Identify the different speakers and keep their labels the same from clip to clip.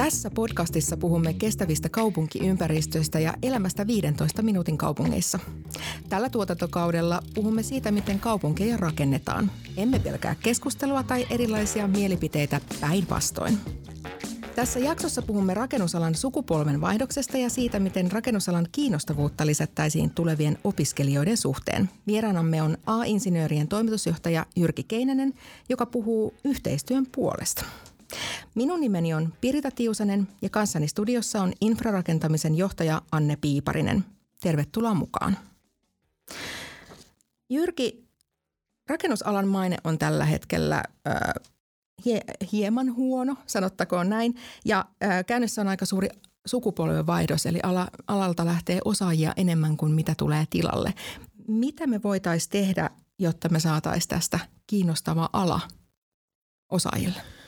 Speaker 1: Tässä podcastissa puhumme kestävistä kaupunkiympäristöistä ja elämästä 15 minuutin kaupungeissa. Tällä tuotantokaudella puhumme siitä, miten kaupunkeja rakennetaan. Emme pelkää keskustelua tai erilaisia mielipiteitä päinvastoin. Tässä jaksossa puhumme rakennusalan sukupolven vaihdoksesta ja siitä, miten rakennusalan kiinnostavuutta lisättäisiin tulevien opiskelijoiden suhteen. Vieraanamme on A-insinöörien toimitusjohtaja Jyrki Keinänen, joka puhuu yhteistyön puolesta. Minun nimeni on Pirita Tiusanen ja kanssani studiossa on infrarakentamisen johtaja Anne Piiparinen. Tervetuloa mukaan. Jyrki, rakennusalan maine on tällä hetkellä äh, hie, hieman huono, sanottakoon näin. Ja äh, käynnissä on aika suuri sukupolvenvaihdos, eli ala, alalta lähtee osaajia enemmän kuin mitä tulee tilalle. Mitä me voitaisiin tehdä, jotta me saataisiin tästä kiinnostava ala osaajille?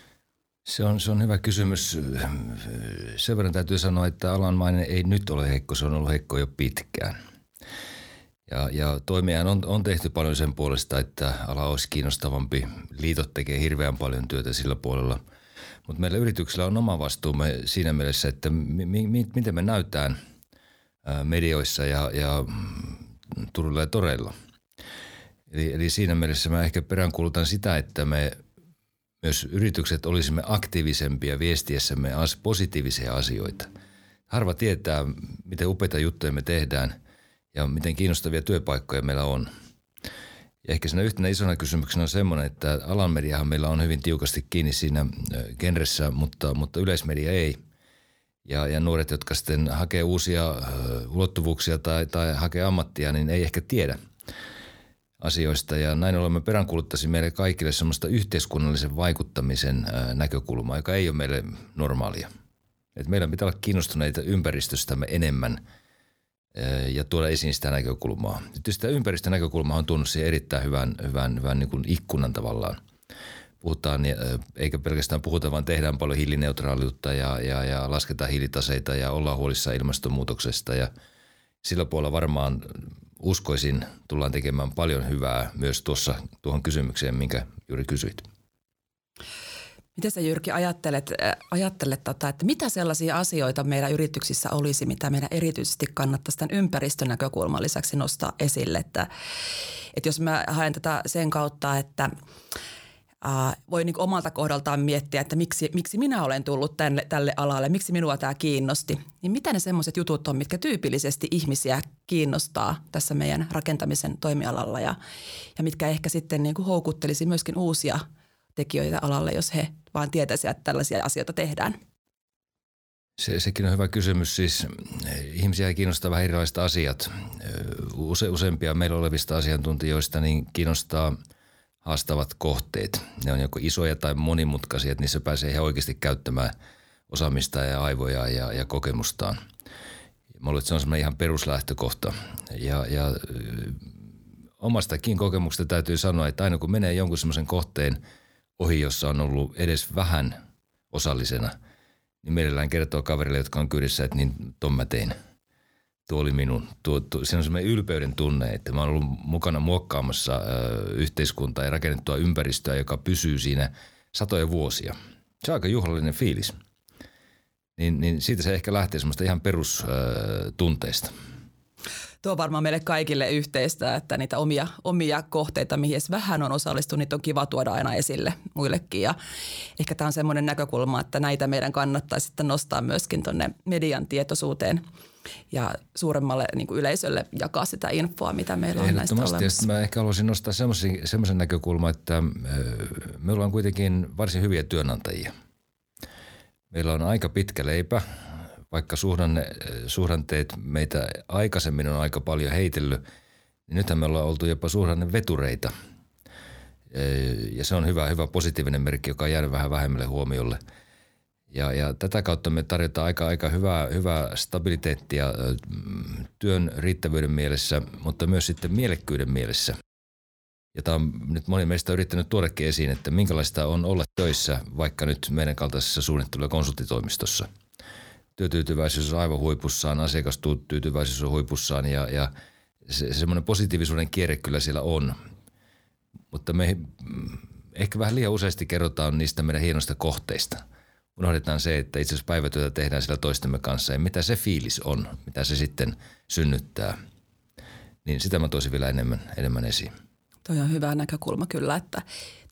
Speaker 2: Se on, se on hyvä kysymys. Sen verran täytyy sanoa, että alan maine ei nyt ole heikko, se on ollut heikko jo pitkään. Ja, ja toimijan on, on tehty paljon sen puolesta, että ala olisi kiinnostavampi. Liitot tekee hirveän paljon työtä sillä puolella. Mutta meillä yrityksillä on oma vastuumme siinä mielessä, että mi, mi, miten me näytään medioissa ja, ja Turulla ja Toreilla. Eli, eli siinä mielessä mä ehkä peräänkuulutan sitä, että me – myös yritykset olisimme aktiivisempia viestiessämme positiivisia asioita. Harva tietää, miten upeita juttuja me tehdään ja miten kiinnostavia työpaikkoja meillä on. Ja ehkä siinä yhtenä isona kysymyksenä on semmoinen, että alan mediahan meillä on hyvin tiukasti kiinni siinä genressä, mutta, mutta yleismedia ei. Ja, ja nuoret, jotka sitten hakee uusia ulottuvuuksia tai, tai hakee ammattia, niin ei ehkä tiedä – asioista ja näin olemme peräänkuuluttaisi meille kaikille semmoista yhteiskunnallisen vaikuttamisen näkökulmaa, joka ei ole meille normaalia. Et meidän pitää olla kiinnostuneita ympäristöstämme enemmän ja tuoda esiin sitä näkökulmaa. Tietysti sitä ympäristönäkökulmaa on tunnut siihen erittäin hyvän, hyvän, hyvän niin kuin ikkunan tavallaan. Puhutaan, eikä pelkästään puhuta, vaan tehdään paljon hiilineutraaliutta ja, ja, ja lasketaan hiilitaseita ja ollaan huolissaan ilmastonmuutoksesta ja sillä puolella varmaan uskoisin tullaan tekemään paljon hyvää myös tuossa tuohon kysymykseen, minkä juuri kysyit.
Speaker 1: Miten sä Jyrki ajattelet, ajattelet tota, että mitä sellaisia asioita meidän yrityksissä olisi, mitä meidän erityisesti kannattaisi tämän ympäristön näkökulman lisäksi nostaa esille? Että, että jos mä haen tätä sen kautta, että äh, voi niin omalta kohdaltaan miettiä, että miksi, miksi minä olen tullut tänne, tälle alalle, miksi minua tämä kiinnosti. Niin mitä ne semmoiset jutut on, mitkä tyypillisesti ihmisiä kiinnostaa tässä meidän rakentamisen toimialalla ja, ja mitkä ehkä sitten niin kuin houkuttelisi myöskin uusia tekijöitä alalle, jos he vaan tietäisivät, että tällaisia asioita tehdään.
Speaker 2: Se, sekin on hyvä kysymys. Siis ihmisiä kiinnostaa vähän erilaiset asiat. Use, useampia meillä olevista asiantuntijoista niin kiinnostaa – haastavat kohteet. Ne on joko isoja tai monimutkaisia, että niissä pääsee ihan oikeasti käyttämään osaamista ja aivoja ja, ja kokemustaan. Mä luulen, että se on semmoinen ihan peruslähtökohta. Ja, ja omastakin kokemuksesta täytyy sanoa, että aina kun menee jonkun semmoisen kohteen ohi, jossa on ollut edes vähän osallisena, niin mielellään kertoo kaverille, jotka on kyydissä, että niin ton mä tein – tuo oli minun. Tuo, tuo, se on semmoinen ylpeyden tunne, että mä oon ollut mukana muokkaamassa ö, yhteiskuntaa ja rakennettua ympäristöä, joka pysyy siinä satoja vuosia. Se on aika juhlallinen fiilis. Niin, niin siitä se ehkä lähtee semmoista ihan perustunteista.
Speaker 1: Tuo on varmaan meille kaikille yhteistä, että niitä omia, omia kohteita, mihin edes vähän on osallistunut, niitä on kiva tuoda aina esille muillekin. Ja ehkä tämä on semmoinen näkökulma, että näitä meidän kannattaisi sitten nostaa myöskin tuonne median tietoisuuteen – ja suuremmalle niin kuin yleisölle jakaa sitä infoa, mitä meillä on näistä olemassa.
Speaker 2: Mä ehkä haluaisin nostaa semmoisen näkökulman, että me ollaan kuitenkin varsin hyviä työnantajia. Meillä on aika pitkä leipä, vaikka suhdanne, suhdanteet meitä aikaisemmin on aika paljon heitellyt, niin nythän me ollaan oltu jopa suhdannevetureita. Ja se on hyvä, hyvä positiivinen merkki, joka on jäänyt vähän vähemmälle huomiolle – ja, ja tätä kautta me tarjotaan aika, aika hyvää, hyvää stabiliteettia työn riittävyyden mielessä, mutta myös sitten mielekkyyden mielessä. Ja tämä on nyt moni meistä yrittänyt tuodakin esiin, että minkälaista on olla töissä vaikka nyt meidän kaltaisessa suunnittelu- ja konsulttitoimistossa. Työtyytyväisyys on aivan huipussaan, asiakastyytyväisyys on huipussaan ja, ja se, semmoinen positiivisuuden kierre kyllä siellä on. Mutta me ehkä vähän liian useasti kerrotaan niistä meidän hienoista kohteista – unohdetaan se, että itse asiassa päivätyötä tehdään sillä toistemme kanssa ja mitä se fiilis on, mitä se sitten synnyttää. Niin sitä mä toisin vielä enemmän, enemmän esiin.
Speaker 3: Toi on hyvä näkökulma kyllä, että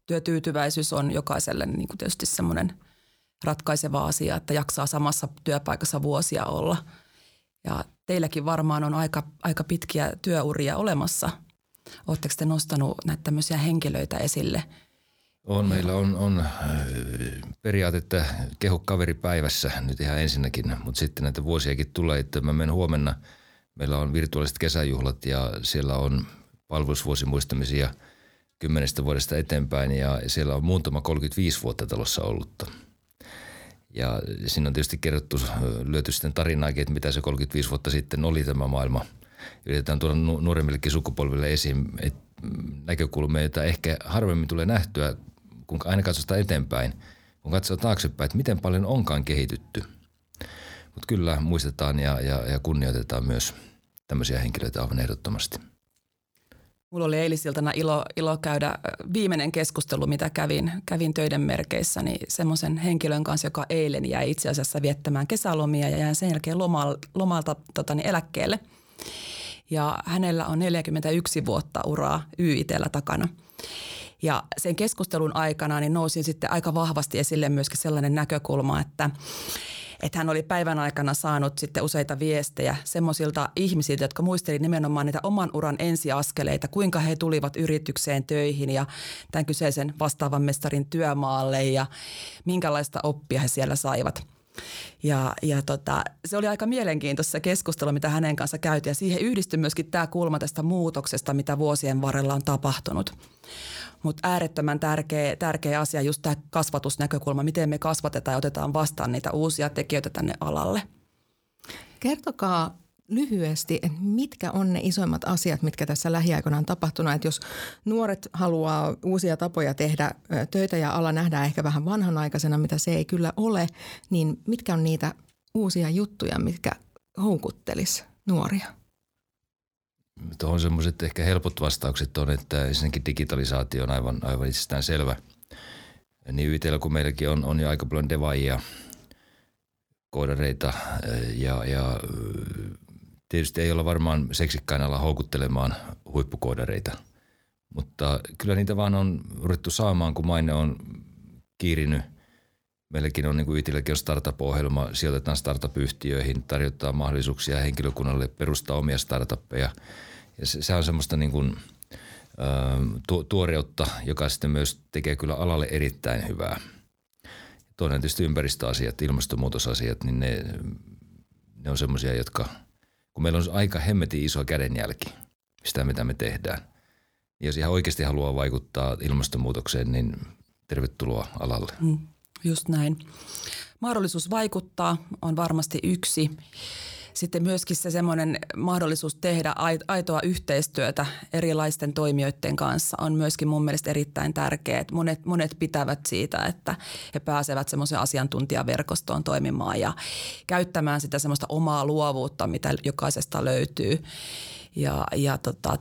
Speaker 3: työtyytyväisyys on jokaiselle niin kuin tietysti semmoinen ratkaiseva asia, että jaksaa samassa työpaikassa vuosia olla. Ja teilläkin varmaan on aika, aika pitkiä työuria olemassa. Oletteko te nostanut näitä tämmöisiä henkilöitä esille –
Speaker 2: on, meillä on, on äh, periaate, että kaveri päivässä nyt ihan ensinnäkin, mutta sitten näitä vuosiakin tulee, että mä menen huomenna, meillä on virtuaaliset kesäjuhlat ja siellä on palvelusvuosimuistamisia kymmenestä vuodesta eteenpäin ja siellä on muutama 35 vuotta talossa ollutta. Ja siinä on tietysti kerrottu, äh, lyöty sitten tarinaakin, että mitä se 35 vuotta sitten oli tämä maailma. Yritetään tuoda nuoremmillekin sukupolville esiin että näkökulmia, joita ehkä harvemmin tulee nähtyä kun aina katsotaan eteenpäin, kun katsoo taaksepäin, että miten paljon onkaan kehitytty. Mutta kyllä muistetaan ja, ja, ja kunnioitetaan myös tämmöisiä henkilöitä aivan ehdottomasti.
Speaker 3: Mulla oli eilisiltana ilo, ilo käydä viimeinen keskustelu, mitä kävin, kävin töiden merkeissä, niin semmoisen henkilön kanssa, joka eilen jäi itse asiassa viettämään kesälomia ja jäi sen jälkeen lomal, lomalta totani, eläkkeelle. Ja hänellä on 41 vuotta uraa Y-itellä takana. Ja sen keskustelun aikana niin nousi sitten aika vahvasti esille myöskin sellainen näkökulma, että että hän oli päivän aikana saanut sitten useita viestejä semmoisilta ihmisiltä, jotka muistelivat nimenomaan niitä oman uran ensiaskeleita, kuinka he tulivat yritykseen töihin ja tämän kyseisen vastaavan mestarin työmaalle ja minkälaista oppia he siellä saivat. Ja, ja tota, se oli aika mielenkiintoista keskustelu, mitä hänen kanssa käytiin ja siihen yhdistyi myöskin tämä kulma tästä muutoksesta, mitä vuosien varrella on tapahtunut. Mutta äärettömän tärkeä, tärkeä asia just tämä kasvatusnäkökulma, miten me kasvatetaan ja otetaan vastaan niitä uusia tekijöitä tänne alalle.
Speaker 1: Kertokaa lyhyesti, että mitkä on ne isoimmat asiat, mitkä tässä lähiaikoina on tapahtunut. Että jos nuoret haluaa uusia tapoja tehdä töitä ja ala nähdään ehkä vähän vanhanaikaisena, mitä se ei kyllä ole, niin mitkä on niitä uusia juttuja, mitkä houkuttelis nuoria?
Speaker 2: Tuohon semmoiset ehkä helpot vastaukset on, että ensinnäkin digitalisaatio on aivan, aivan itsestään selvä. Niin YTllä kuin meilläkin on, on jo aika paljon devaajia, koodareita ja, ja tietysti ei olla varmaan seksikkain alla houkuttelemaan huippukoodareita, mutta kyllä niitä vaan on ruvettu saamaan, kun maine on kiirinyt. Meilläkin on, niin kuin Itilläkin on startup-ohjelma, sijoitetaan startup-yhtiöihin, tarjotaan mahdollisuuksia henkilökunnalle perustaa omia startuppeja – ja se, se on semmoista niin kuin, tu, tuoreutta, joka sitten myös tekee kyllä alalle erittäin hyvää. Toinen tietysti ympäristöasiat, ilmastonmuutosasiat, niin ne, ne on semmoisia, jotka, kun meillä on aika hemmetin iso kädenjälki sitä, mitä me tehdään. Ja jos ihan oikeasti haluaa vaikuttaa ilmastonmuutokseen, niin tervetuloa alalle. Mm,
Speaker 3: just näin. Mahdollisuus vaikuttaa on varmasti yksi sitten myöskin se semmoinen mahdollisuus tehdä aitoa yhteistyötä erilaisten toimijoiden kanssa on myöskin mun mielestä erittäin tärkeää. Monet, monet pitävät siitä, että he pääsevät semmoisen asiantuntijaverkostoon toimimaan ja käyttämään sitä semmoista omaa luovuutta, mitä jokaisesta löytyy. Ja, ja tota,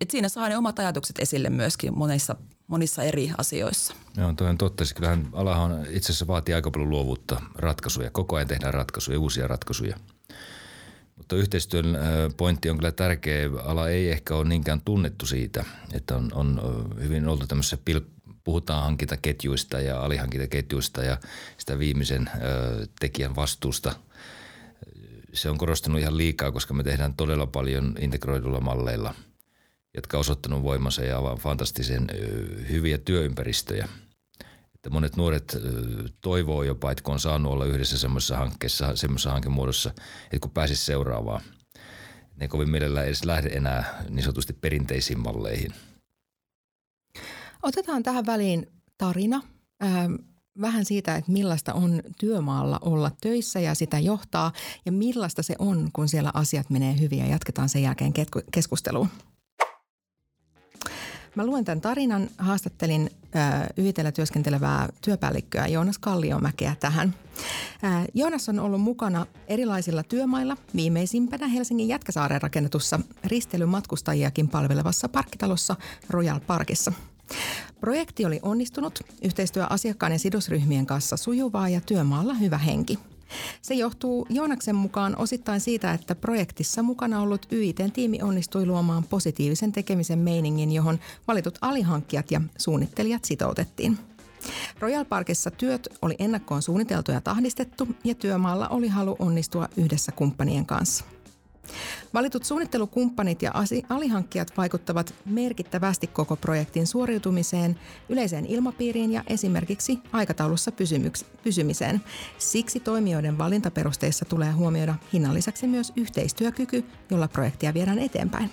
Speaker 3: et siinä saa ne omat ajatukset esille myöskin monissa, monissa eri asioissa.
Speaker 2: Joo, toi on totta. Siis kyllähän alahan itse asiassa vaatii aika paljon luovuutta ratkaisuja. Koko ajan tehdään ratkaisuja, uusia ratkaisuja – mutta yhteistyön pointti on kyllä tärkeä. Ala ei ehkä ole niinkään tunnettu siitä, että on, on hyvin oltu tämmöisessä pil- puhutaan hankintaketjuista ja alihankintaketjuista ja sitä viimeisen tekijän vastuusta. Se on korostunut ihan liikaa, koska me tehdään todella paljon integroidulla malleilla, jotka on osoittanut voimansa ja ovat fantastisen hyviä työympäristöjä – että monet nuoret toivoo jopa, että kun on saanut olla yhdessä semmoisessa hankkeessa, semmoisessa hankemuodossa, että kun pääsisi seuraavaan, ne kovin mielellään edes lähde enää niin sanotusti perinteisiin malleihin.
Speaker 1: Otetaan tähän väliin tarina. Ähm, vähän siitä, että millaista on työmaalla olla töissä ja sitä johtaa ja millaista se on, kun siellä asiat menee hyvin ja jatketaan sen jälkeen keskusteluun. Mä luen tämän tarinan. Haastattelin YITellä työskentelevää työpäällikköä Joonas Kalliomäkeä tähän. Joonas on ollut mukana erilaisilla työmailla, viimeisimpänä Helsingin Jätkäsaaren rakennetussa risteilymatkustajiakin palvelevassa parkkitalossa Royal Parkissa. Projekti oli onnistunut, yhteistyö asiakkaan ja sidosryhmien kanssa sujuvaa ja työmaalla hyvä henki. Se johtuu Joonaksen mukaan osittain siitä, että projektissa mukana ollut YIT-tiimi onnistui luomaan positiivisen tekemisen meiningin, johon valitut alihankkijat ja suunnittelijat sitoutettiin. Royal Parkissa työt oli ennakkoon suunniteltu ja tahdistettu ja työmaalla oli halu onnistua yhdessä kumppanien kanssa. Valitut suunnittelukumppanit ja alihankkijat vaikuttavat merkittävästi koko projektin suoriutumiseen, yleiseen ilmapiiriin ja esimerkiksi aikataulussa pysymiseen. Siksi toimijoiden valintaperusteissa tulee huomioida hinnan lisäksi myös yhteistyökyky, jolla projektia viedään eteenpäin.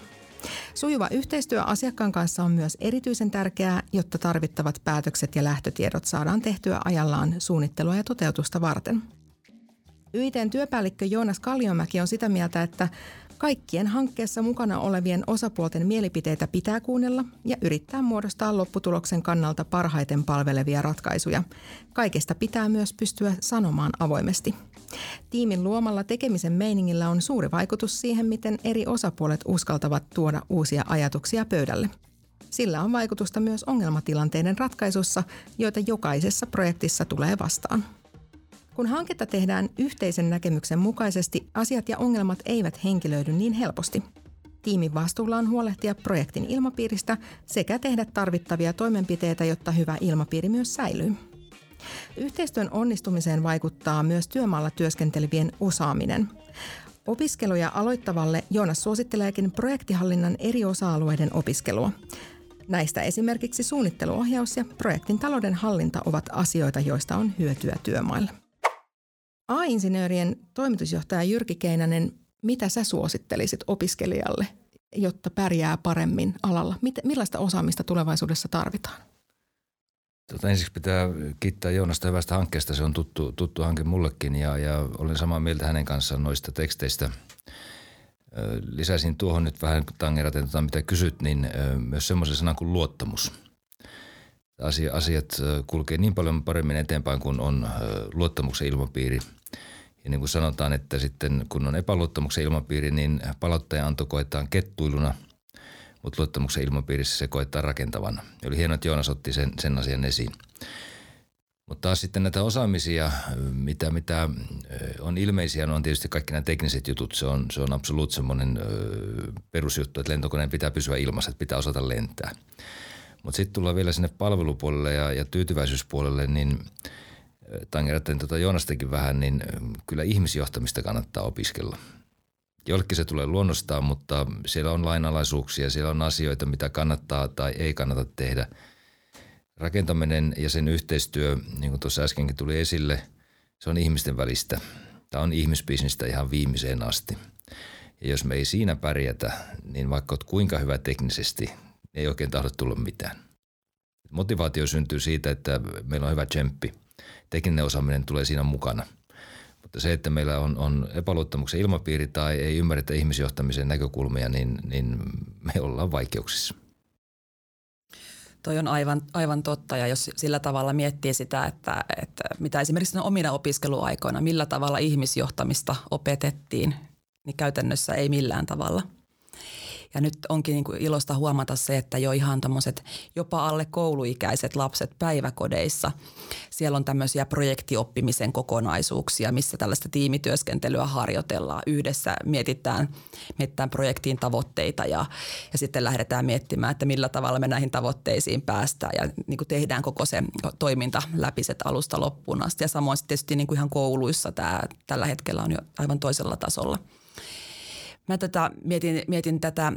Speaker 1: Sujuva yhteistyö asiakkaan kanssa on myös erityisen tärkeää, jotta tarvittavat päätökset ja lähtötiedot saadaan tehtyä ajallaan suunnittelua ja toteutusta varten – YITn työpäällikkö Joonas Kalliomäki on sitä mieltä, että kaikkien hankkeessa mukana olevien osapuolten mielipiteitä pitää kuunnella ja yrittää muodostaa lopputuloksen kannalta parhaiten palvelevia ratkaisuja. Kaikesta pitää myös pystyä sanomaan avoimesti. Tiimin luomalla tekemisen meiningillä on suuri vaikutus siihen, miten eri osapuolet uskaltavat tuoda uusia ajatuksia pöydälle. Sillä on vaikutusta myös ongelmatilanteiden ratkaisussa, joita jokaisessa projektissa tulee vastaan. Kun hanketta tehdään yhteisen näkemyksen mukaisesti, asiat ja ongelmat eivät henkilöidy niin helposti. Tiimin vastuulla on huolehtia projektin ilmapiiristä sekä tehdä tarvittavia toimenpiteitä, jotta hyvä ilmapiiri myös säilyy. Yhteistyön onnistumiseen vaikuttaa myös työmaalla työskentelevien osaaminen. Opiskeluja aloittavalle Joonas suositteleekin projektihallinnan eri osa-alueiden opiskelua. Näistä esimerkiksi suunnitteluohjaus ja projektin talouden hallinta ovat asioita, joista on hyötyä työmailla. A-insinöörien toimitusjohtaja Jyrki Keinänen, mitä sä suosittelisit opiskelijalle, jotta pärjää paremmin alalla? Millaista osaamista tulevaisuudessa tarvitaan?
Speaker 2: Tota, ensiksi pitää kiittää Joonasta hyvästä hankkeesta. Se on tuttu, tuttu hanke mullekin ja, ja olen samaa mieltä hänen kanssaan noista teksteistä. Lisäisin tuohon nyt vähän tangeraten, tota, mitä kysyt, niin myös semmoisen sanan kuin luottamus – asiat kulkee niin paljon paremmin eteenpäin, kun on luottamuksen ilmapiiri. Ja niin kuin sanotaan, että sitten kun on epäluottamuksen ilmapiiri, niin palautteen anto koetaan kettuiluna, mutta luottamuksen ilmapiirissä se koetaan rakentavana. Oli hienoa, että Joonas otti sen, sen asian esiin. Mutta taas sitten näitä osaamisia, mitä, mitä on ilmeisiä, no on tietysti kaikki nämä tekniset jutut. Se on, se on absoluut semmoinen perusjuttu, että lentokoneen pitää pysyä ilmassa, että pitää osata lentää. Mutta sitten tullaan vielä sinne palvelupuolelle ja, ja tyytyväisyyspuolelle, niin tangeratten tuota Joonastakin vähän, niin kyllä ihmisjohtamista kannattaa opiskella. Jollekin se tulee luonnostaan, mutta siellä on lainalaisuuksia, siellä on asioita, mitä kannattaa tai ei kannata tehdä. Rakentaminen ja sen yhteistyö, niin kuin tuossa äskenkin tuli esille, se on ihmisten välistä. Tämä on ihmisbisnistä ihan viimeiseen asti. Ja jos me ei siinä pärjätä, niin vaikka olet kuinka hyvä teknisesti, ei oikein tahdo tulla mitään. Motivaatio syntyy siitä, että meillä on hyvä tsemppi. Tekninen osaaminen tulee siinä mukana. Mutta se, että meillä on, on epäluottamuksen ilmapiiri tai ei ymmärretä ihmisjohtamisen näkökulmia, niin, niin me ollaan vaikeuksissa.
Speaker 3: Toi on aivan, aivan totta ja jos sillä tavalla miettii sitä, että, että mitä esimerkiksi omina opiskeluaikoina, millä tavalla ihmisjohtamista opetettiin, niin käytännössä ei millään tavalla – ja nyt onkin niin kuin ilosta huomata se, että jo ihan tämmöiset jopa alle kouluikäiset lapset päiväkodeissa, siellä on tämmöisiä projektioppimisen kokonaisuuksia, missä tällaista tiimityöskentelyä harjoitellaan. Yhdessä mietitään, mietitään projektiin tavoitteita ja, ja sitten lähdetään miettimään, että millä tavalla me näihin tavoitteisiin päästään ja niin kuin tehdään koko se toiminta läpi alusta loppuun asti. Ja samoin sitten tietysti niin kuin ihan kouluissa tämä tällä hetkellä on jo aivan toisella tasolla – mä tätä, mietin, mietin tätä,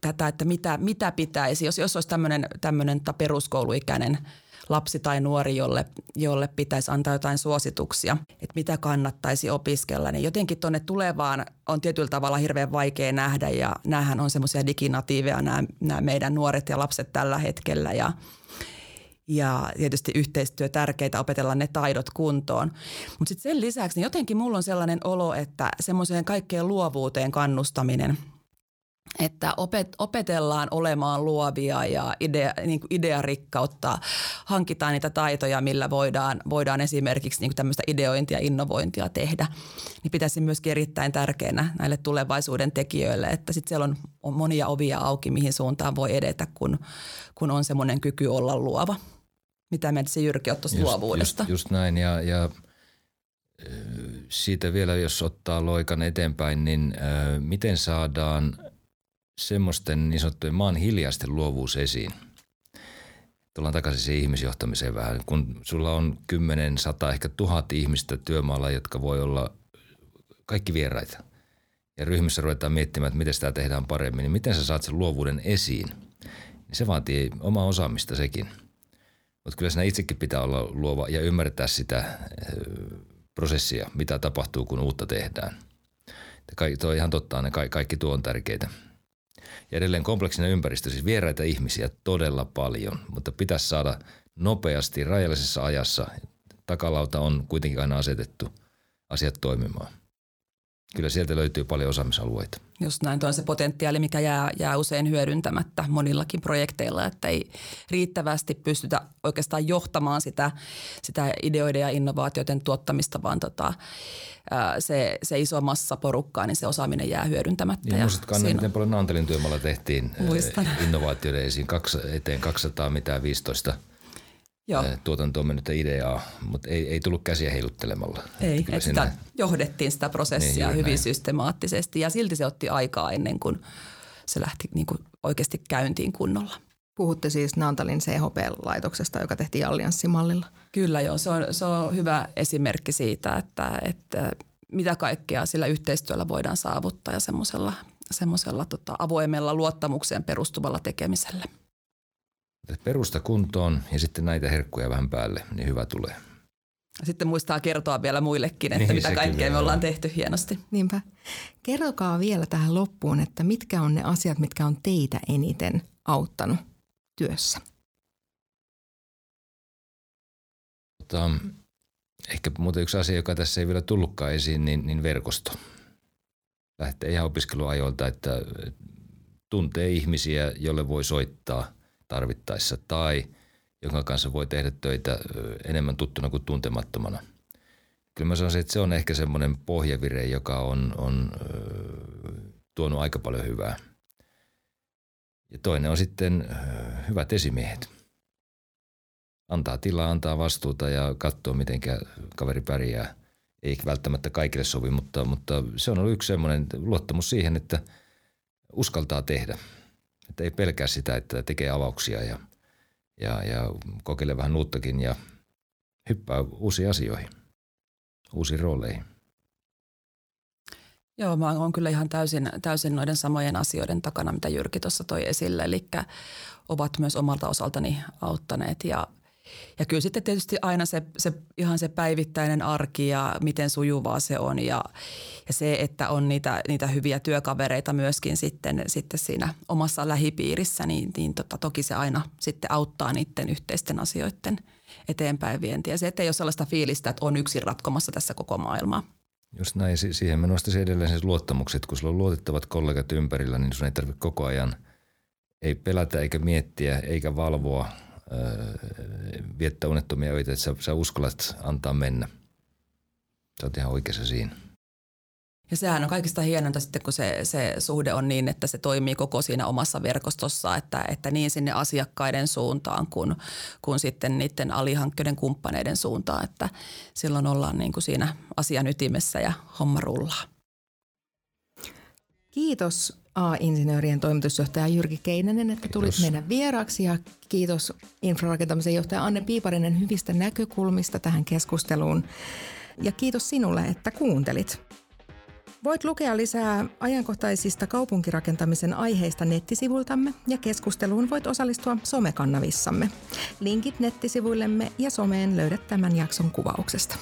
Speaker 3: tätä, että mitä, mitä pitäisi, jos, jos olisi tämmöinen peruskouluikäinen lapsi tai nuori, jolle, jolle pitäisi antaa jotain suosituksia, että mitä kannattaisi opiskella, niin jotenkin tuonne tulevaan on tietyllä tavalla hirveän vaikea nähdä. Ja näähän on semmoisia diginatiiveja nämä, nämä meidän nuoret ja lapset tällä hetkellä. Ja ja tietysti yhteistyö tärkeitä, opetella ne taidot kuntoon. Mutta sitten sen lisäksi niin jotenkin mulla on sellainen olo, että semmoiseen kaikkeen luovuuteen kannustaminen että opet, opetellaan olemaan luovia ja idea, niin kuin idearikkautta, hankitaan niitä taitoja, millä voidaan, voidaan esimerkiksi niin tämmöistä ideointia ja innovointia tehdä, niin pitäisi myöskin erittäin tärkeänä näille tulevaisuuden tekijöille, että sitten siellä on, on monia ovia auki, mihin suuntaan voi edetä, kun, kun on semmoinen kyky olla luova. Mitä mieltä se Jyrki ottaisi luovuudesta?
Speaker 2: Just, just näin ja, ja siitä vielä, jos ottaa loikan eteenpäin, niin äh, miten saadaan semmoisten niin sanottujen maan hiljaisten luovuus esiin? Tullaan takaisin siihen ihmisjohtamiseen vähän. Kun sulla on 10, 100, ehkä tuhat ihmistä työmaalla, jotka voi olla kaikki vieraita. Ja ryhmissä ruvetaan miettimään, että miten sitä tehdään paremmin, niin miten sä saat sen luovuuden esiin? Se vaatii omaa osaamista sekin. Mutta kyllä siinä itsekin pitää olla luova ja ymmärtää sitä prosessia, mitä tapahtuu, kun uutta tehdään. Kaikki, tuo on ihan totta, ne kaikki, kaikki tuo on tärkeitä. Ja edelleen kompleksinen ympäristö, siis vieraita ihmisiä todella paljon, mutta pitäisi saada nopeasti rajallisessa ajassa. Takalauta on kuitenkin aina asetettu asiat toimimaan. Kyllä sieltä löytyy paljon osaamisalueita.
Speaker 3: Just näin, tuo on se potentiaali, mikä jää, jää usein hyödyntämättä monillakin projekteilla, että ei riittävästi pystytä oikeastaan johtamaan sitä, sitä ideoiden ja innovaatioiden tuottamista, vaan tota, se, se iso massa porukkaa, niin se osaaminen jää hyödyntämättä.
Speaker 2: Niin, ja muistatko Anne, miten paljon Naantelin työmaalla tehtiin Muistan. innovaatioiden esiin, kaksi, eteen 200 mitä 15 Joo. tuotantoon mennyttä ideaa, mutta ei, ei tullut käsiä heiluttelemalla.
Speaker 3: Ei, että sitä johdettiin sitä prosessia niin, hyvin näin. systemaattisesti ja silti se otti aikaa ennen kuin se lähti niin kuin oikeasti käyntiin kunnolla.
Speaker 1: Puhutte siis Naantalin CHP-laitoksesta, joka tehtiin allianssimallilla.
Speaker 3: Kyllä joo, se on, se on hyvä esimerkki siitä, että, että mitä kaikkea sillä yhteistyöllä voidaan saavuttaa ja semmoisella, semmoisella tota, avoimella luottamukseen perustuvalla tekemisellä.
Speaker 2: Perusta kuntoon ja sitten näitä herkkuja vähän päälle, niin hyvä tulee.
Speaker 3: Sitten muistaa kertoa vielä muillekin, että niin, mitä kaikkea me ollaan tehty hienosti.
Speaker 1: Niinpä. Kertokaa vielä tähän loppuun, että mitkä on ne asiat, mitkä on teitä eniten auttanut työssä?
Speaker 2: Tota, ehkä muuten yksi asia, joka tässä ei vielä tullutkaan esiin, niin, niin verkosto. Lähtee ihan opiskeluajoilta, että tuntee ihmisiä, jolle voi soittaa – tarvittaessa tai jonka kanssa voi tehdä töitä enemmän tuttuna kuin tuntemattomana. Kyllä mä sanoisin, että se on ehkä semmoinen pohjavire, joka on, on tuonut aika paljon hyvää. Ja toinen on sitten hyvät esimiehet. Antaa tilaa, antaa vastuuta ja katsoo, miten kaveri pärjää. Ei välttämättä kaikille sovi, mutta, mutta se on ollut yksi semmoinen luottamus siihen, että uskaltaa tehdä – että ei pelkää sitä, että tekee avauksia ja, ja, ja kokeilee vähän uuttakin ja hyppää uusiin asioihin, uusiin rooleihin.
Speaker 3: Joo, mä oon kyllä ihan täysin, täysin noiden samojen asioiden takana, mitä Jyrki tuossa toi esille. Eli ovat myös omalta osaltani auttaneet ja – ja kyllä sitten tietysti aina se, se ihan se päivittäinen arki ja miten sujuvaa se on ja, ja se, että on niitä, niitä hyviä työkavereita myöskin sitten, sitten siinä omassa lähipiirissä, niin, niin tota, toki se aina sitten auttaa niiden yhteisten asioiden eteenpäin vientiä. Se, että ei ole sellaista fiilistä, että on yksin ratkomassa tässä koko maailmaa.
Speaker 2: Just näin, siihen mä nostaisin edelleen siis luottamukset. Kun sulla on luotettavat kollegat ympärillä, niin sun ei tarvitse koko ajan ei pelätä eikä miettiä eikä valvoa – viettää unettomia öitä, että sä, sä uskallat antaa mennä. Sä oot ihan oikeassa siinä.
Speaker 3: Ja sehän on kaikista hienointa sitten, kun se, se suhde on niin, että se toimii koko siinä omassa verkostossa, että, että niin sinne asiakkaiden suuntaan kuin, kuin sitten niiden alihankkijoiden kumppaneiden suuntaan, että silloin ollaan niin kuin siinä asian ytimessä ja homma rullaa.
Speaker 1: Kiitos A-insinöörien toimitusjohtaja Jyrki Keinänen, että tulit kiitos. meidän vieraaksi ja kiitos infrarakentamisen johtaja Anne Piiparinen hyvistä näkökulmista tähän keskusteluun. Ja kiitos sinulle, että kuuntelit. Voit lukea lisää ajankohtaisista kaupunkirakentamisen aiheista nettisivultamme ja keskusteluun voit osallistua somekanavissamme. Linkit nettisivuillemme ja someen löydät tämän jakson kuvauksesta.